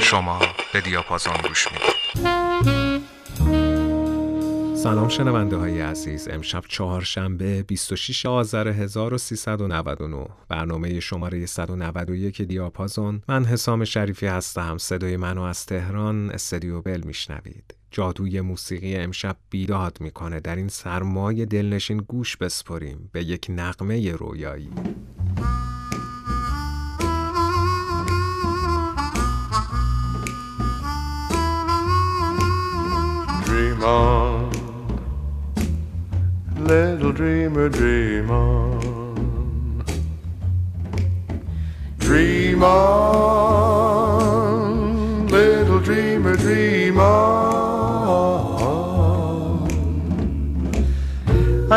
شما به دیاپازون گوش می‌دید. سلام شنونده های عزیز. امشب چهارشنبه 26 آذر 1399 برنامه شماره 191 دیاپازون. من حسام شریفی هستم. صدای منو از تهران استدیو بل میشنوید. جادوی موسیقی امشب بیداد می‌کنه. در این سرمای دلنشین گوش بسپریم به یک نقمه رویایی. Dream on, little dreamer, dream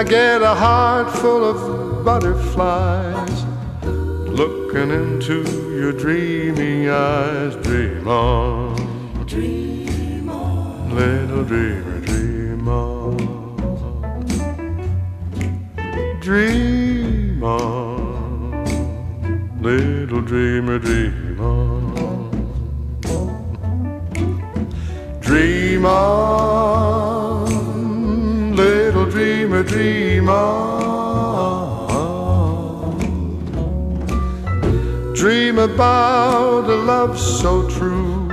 I get a heart full of butterflies looking into your dreamy eyes. Dream on. Little dreamer, dream on. Dream on. Little dreamer, dream on. Dream on. About a love so true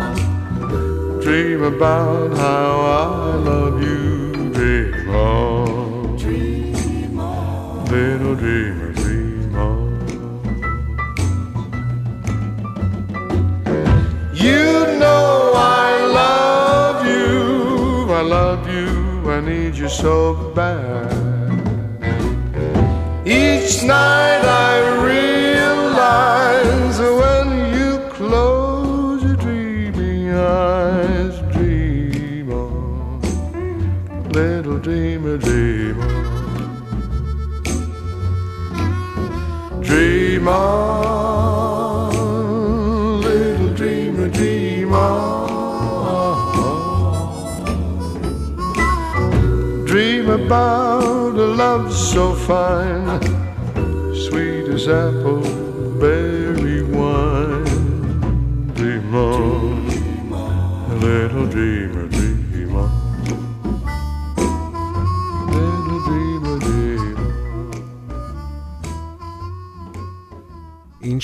dream about how I love you. Dream on, dream on. little dreamer, dream on. You know I love you, I love you, I need you so bad. Each night I realize Dream on, little dreamer, dream on. Dream about a love so fine, sweet as apple berry wine. Dream on, little dreamer,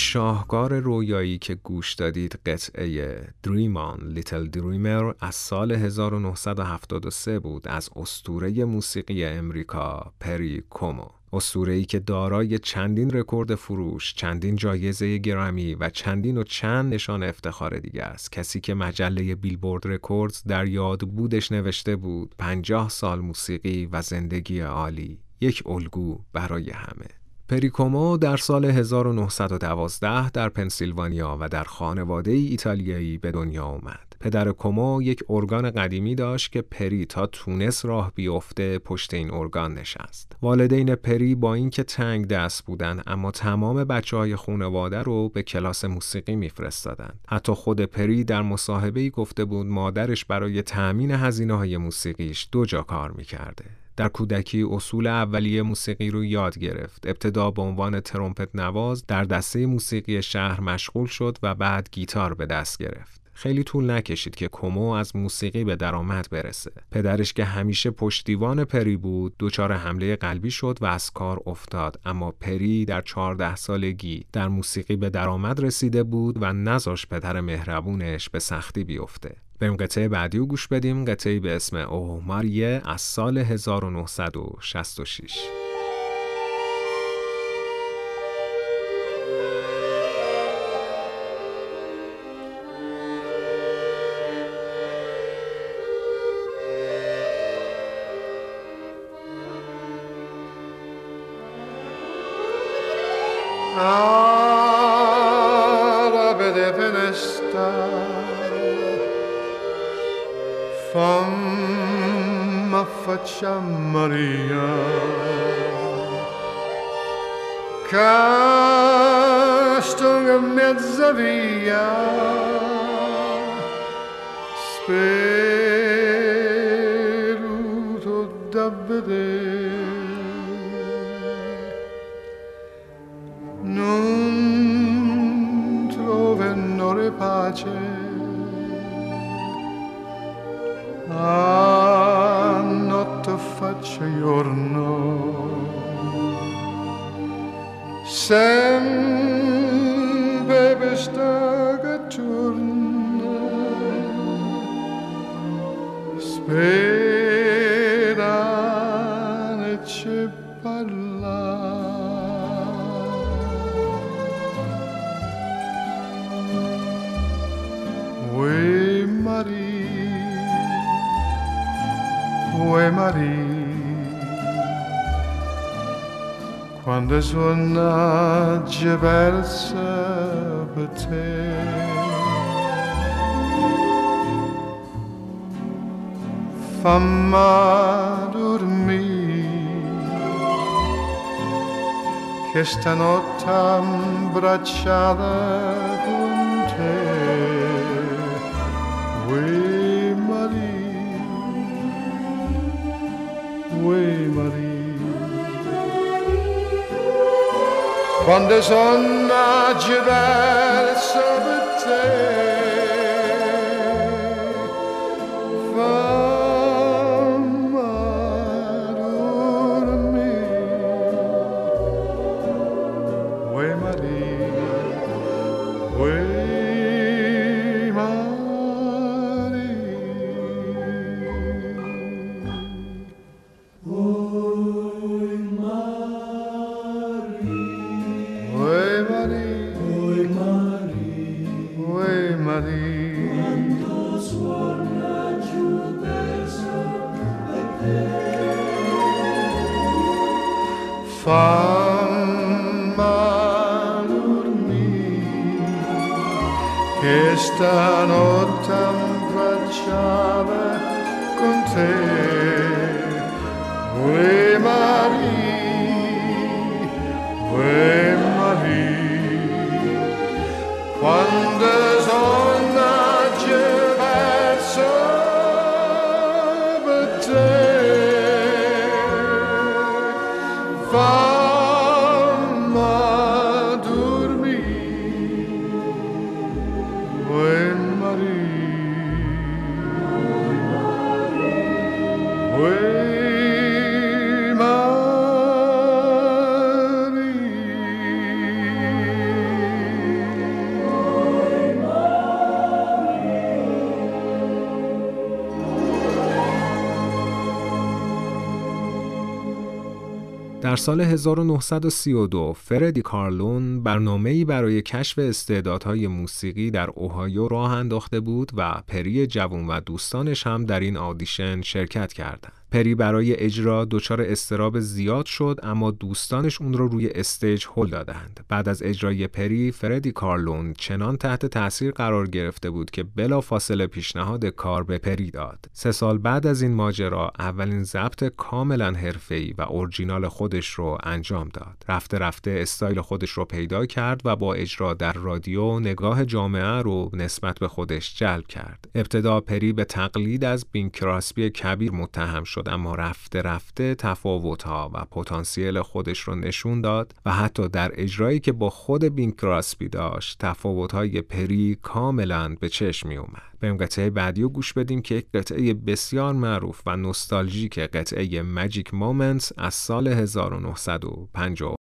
شاهکار رویایی که گوش دادید قطعه On Little Dreamer از سال 1973 بود از استوره موسیقی امریکا پری کومو استوره‌ای که دارای چندین رکورد فروش، چندین جایزه گرمی و چندین و چند نشان افتخار دیگه است. کسی که مجله بیلبورد رکوردز در یاد بودش نوشته بود 50 سال موسیقی و زندگی عالی، یک الگو برای همه. پریکومو در سال 1912 در پنسیلوانیا و در خانواده ایتالیایی به دنیا آمد. پدر کومو یک ارگان قدیمی داشت که پری تا تونس راه بیفته پشت این ارگان نشست. والدین پری با اینکه تنگ دست بودن اما تمام بچه های خانواده رو به کلاس موسیقی میفرستادند. حتی خود پری در مصاحبه گفته بود مادرش برای تأمین هزینه های موسیقیش دو جا کار می‌کرده. در کودکی اصول اولیه موسیقی رو یاد گرفت. ابتدا به عنوان ترومپت نواز در دسته موسیقی شهر مشغول شد و بعد گیتار به دست گرفت. خیلی طول نکشید که کومو از موسیقی به درآمد برسه. پدرش که همیشه پشتیبان پری بود، دچار حمله قلبی شد و از کار افتاد، اما پری در 14 سالگی در موسیقی به درآمد رسیده بود و نذاش پدر مهربونش به سختی بیفته. بریم قطعه بعدی رو گوش بدیم. قطعه به اسم اوه ماریه از سال 1966 m'affaccia Maria. Castung a mezza via, speruto da vedere. Non trovenno repace. Ah, giorno. Sempre questa torna spera ci parla. Ue Marie, Ue Marie, quando suona versa per te. Famma dormire, che stanotte abbracciata quando sono a giocare il che stanotte abbracciava con te. Ue Marie, Ue Marie, quando در سال 1932 فردی کارلون برنامه‌ای برای کشف استعدادهای موسیقی در اوهایو راه انداخته بود و پری جوان و دوستانش هم در این آدیشن شرکت کردند. پری برای اجرا دچار استراب زیاد شد اما دوستانش اون رو روی استیج هل دادند. بعد از اجرای پری فردی کارلون چنان تحت تاثیر قرار گرفته بود که بلا فاصله پیشنهاد کار به پری داد. سه سال بعد از این ماجرا اولین ضبط کاملا حرفه‌ای و اورجینال خودش رو انجام داد. رفته رفته استایل خودش رو پیدا کرد و با اجرا در رادیو نگاه جامعه رو نسبت به خودش جلب کرد. ابتدا پری به تقلید از بین کراسبی کبیر متهم شد اما رفته رفته تفاوت‌ها و پتانسیل خودش رو نشون داد و حتی در اجرایی که با خود بین کراسبی داشت تفاوت‌های پری کاملا به چشم می اومد. بریم قطعه بعدی رو گوش بدیم که یک قطعه بسیار معروف و نوستالژیک قطعه ماجیک مومنتس از سال 1950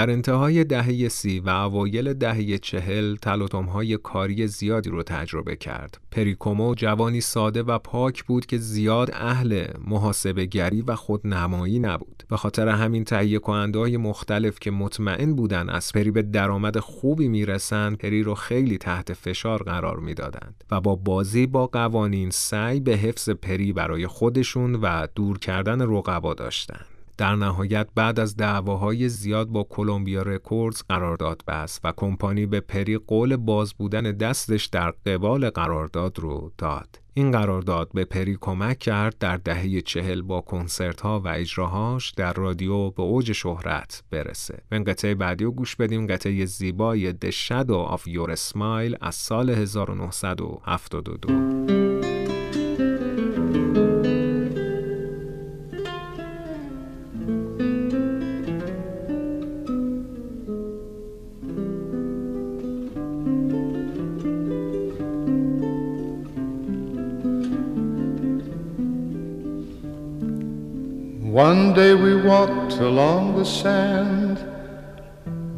در انتهای دهه سی و اوایل دهه چهل تلاطم‌های کاری زیادی رو تجربه کرد. پریکومو جوانی ساده و پاک بود که زیاد اهل محاسبه گری و خودنمایی نبود. به خاطر همین تهیه کننده مختلف که مطمئن بودن از پری به درآمد خوبی می‌رسند پری رو خیلی تحت فشار قرار می‌دادند و با بازی با قوانین سعی به حفظ پری برای خودشون و دور کردن رقبا داشتند. در نهایت بعد از دعواهای زیاد با کلمبیا رکوردز قرارداد بست و کمپانی به پری قول باز بودن دستش در قبال قرارداد رو داد. این قرارداد به پری کمک کرد در دهه چهل با کنسرت ها و اجراهاش در رادیو به اوج شهرت برسه. به قطعه بعدی رو گوش بدیم قطعه زیبای The Shadow of Your Smile از سال 1972. One day we walked along the sand,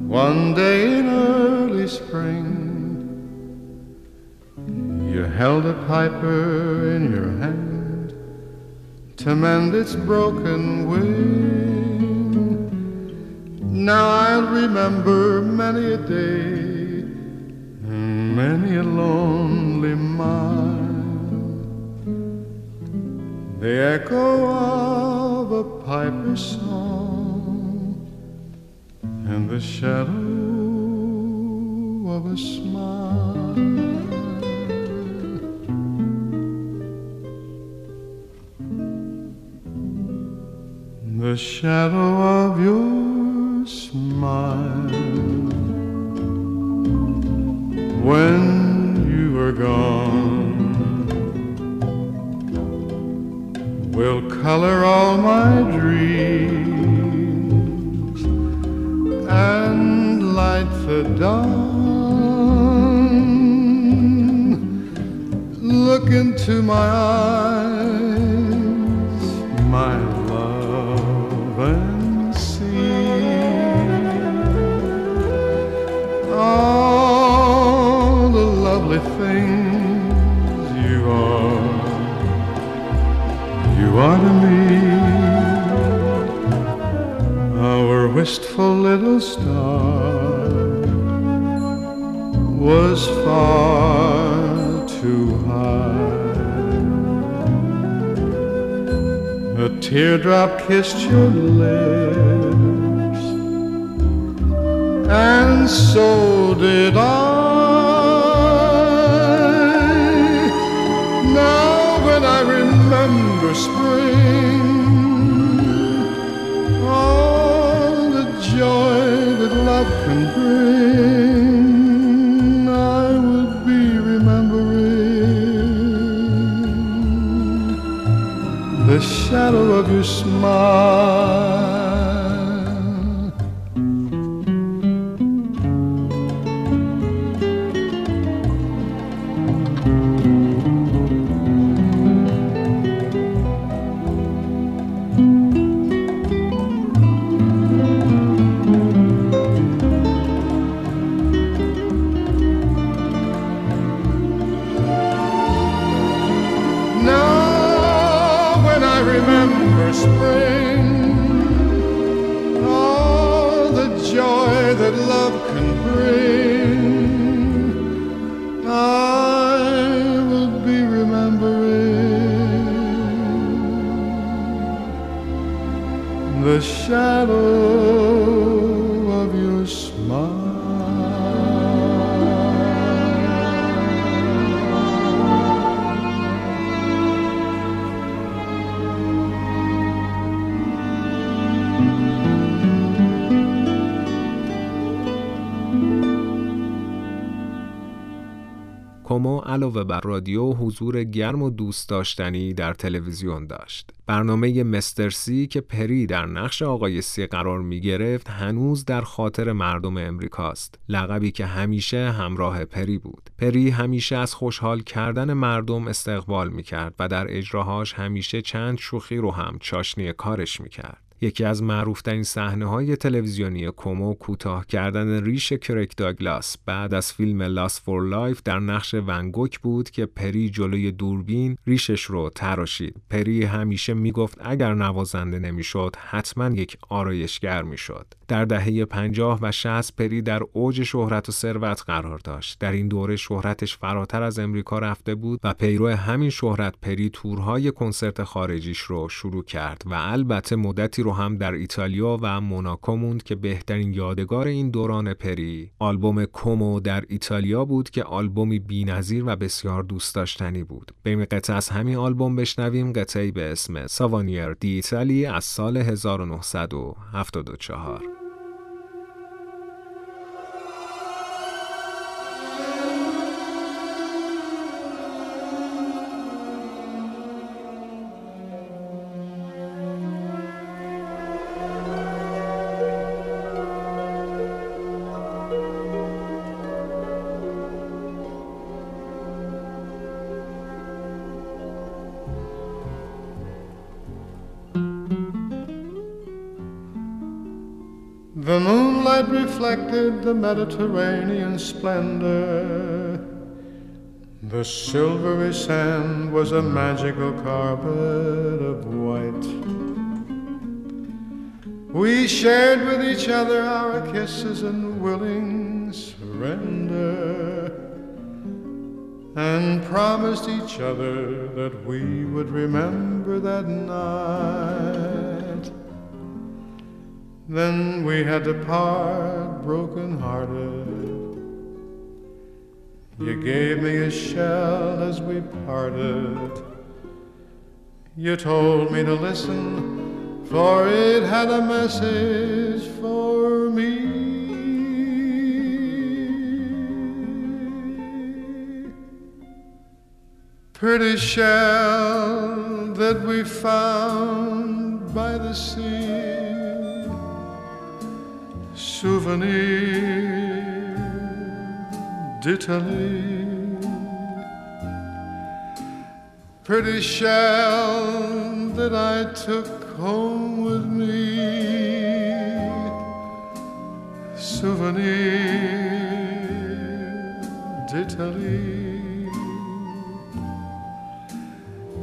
one day in early spring. You held a piper in your hand to mend its broken wing. Now I'll remember many a day, and many a lonely mile. The echo of a piper's song and the shadow of a smile. The shadow of your smile when you were gone will color all my dreams and light the dawn. Look into my eyes, me. Our wistful little star was far too high. A teardrop kissed your lips and so did I shadow of your smile علاوه بر رادیو حضور گرم و دوست داشتنی در تلویزیون داشت. برنامه مستر سی که پری در نقش آقای سی قرار می گرفت هنوز در خاطر مردم امریکاست. لقبی که همیشه همراه پری بود. پری همیشه از خوشحال کردن مردم استقبال می کرد و در اجراهاش همیشه چند شوخی رو هم چاشنی کارش می کرد. یکی از معروفترین صحنه های تلویزیونی کومو کوتاه کردن ریش کرک داگلاس بعد از فیلم لاس فور لایف در نقش ونگوک بود که پری جلوی دوربین ریشش رو تراشید. پری همیشه می‌گفت اگر نوازنده نمی‌شد حتما یک آرایشگر می‌شد. در دهه 50 و 60 پری در اوج شهرت و ثروت قرار داشت. در این دوره شهرتش فراتر از امریکا رفته بود و پیرو همین شهرت پری تورهای کنسرت خارجیش رو شروع کرد و البته مدتی رو هم در ایتالیا و موناکو موند که بهترین یادگار این دوران پری آلبوم کومو در ایتالیا بود که آلبومی بی‌نظیر و بسیار دوست داشتنی بود. بریم قطعه از همین آلبوم بشنویم قطعی به اسم ساوانیر دی ایتالی از سال 1974. Reflected the Mediterranean splendor. The silvery sand was a magical carpet of white. We shared with each other our kisses and willing surrender, and promised each other that we would remember that night. Then we had to part broken hearted. You gave me a shell as we parted. You told me to listen, for it had a message for me. Pretty shell that we found by the sea souvenir d'Italy. Pretty shell that I took home with me. Souvenir d'Italy.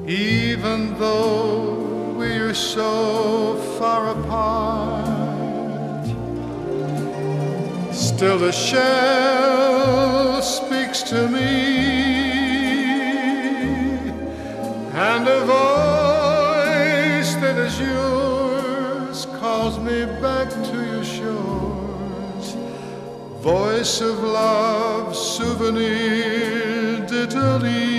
Even though we are so far apart, still the shell speaks to me, and a voice that is yours calls me back to your shores. Voice of love, souvenir d'Italy.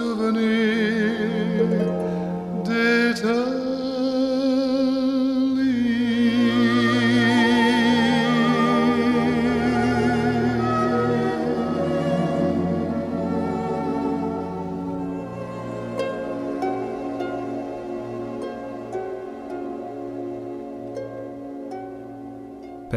Souvenir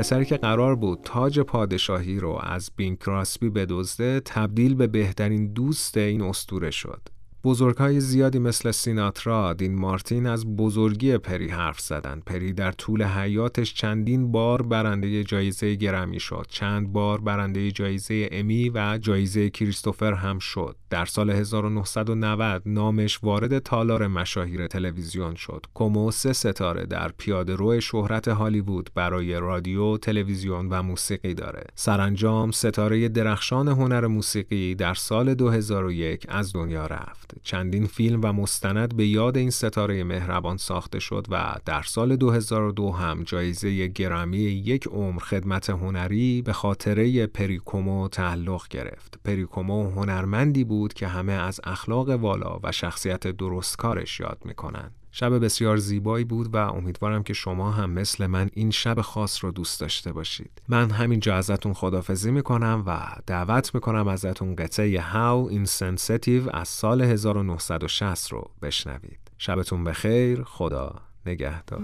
پسری که قرار بود تاج پادشاهی رو از بین کراسبی بدزده تبدیل به بهترین دوست این استوره شد. بزرگهای زیادی مثل سیناترا، دین مارتین از بزرگی پری حرف زدن. پری در طول حیاتش چندین بار برنده جایزه گرمی شد. چند بار برنده جایزه امی و جایزه کریستوفر هم شد. در سال 1990 نامش وارد تالار مشاهیر تلویزیون شد. کومو سه ستاره در پیاده رو شهرت هالیوود برای رادیو، تلویزیون و موسیقی داره. سرانجام ستاره درخشان هنر موسیقی در سال 2001 از دنیا رفت. چندین فیلم و مستند به یاد این ستاره مهربان ساخته شد و در سال 2002 هم جایزه گرامی یک عمر خدمت هنری به خاطره پریکومو تعلق گرفت. پریکومو هنرمندی بود که همه از اخلاق والا و شخصیت درستکارش یاد می‌کنند. شب بسیار زیبایی بود و امیدوارم که شما هم مثل من این شب خاص رو دوست داشته باشید. من همینجا ازتون خدافزی می‌کنم و دعوت می‌کنم ازتون قطعه How Insensitive از سال 1960 رو بشنوید. شبتون بخیر، خدا نگهدار.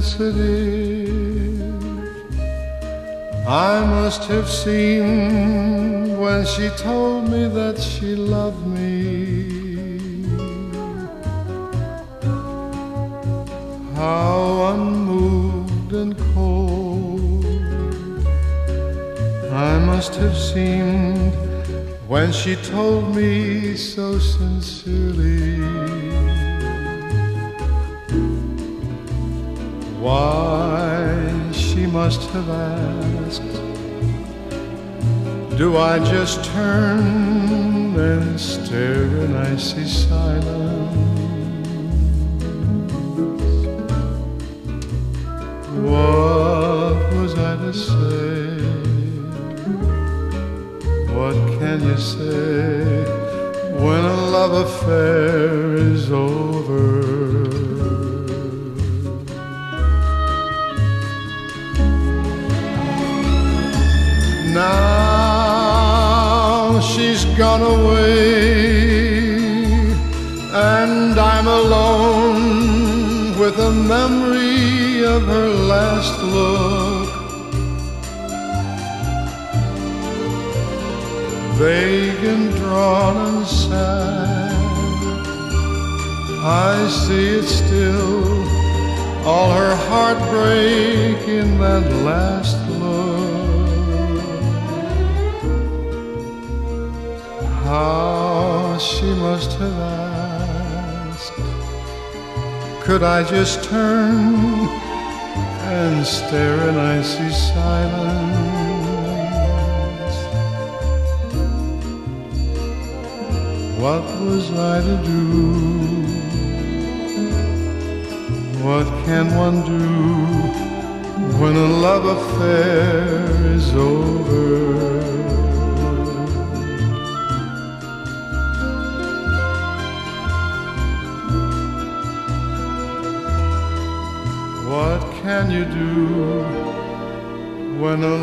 Sensitive. I must have seen when she told me that she loved me. How unmoved and cold I must have seemed when she told me so sincerely. Why she must have asked. Do I just turn and stare in icy silence? What was I to say? What can you say when a love affair is over? Gone away, and I'm alone with a memory of her last look. Vague and drawn and sad, I see it still, all her heartbreak in that last how she must have asked. Could I just turn and stare in icy silence? What was I to do? What can one do when a love affair is over? You do when a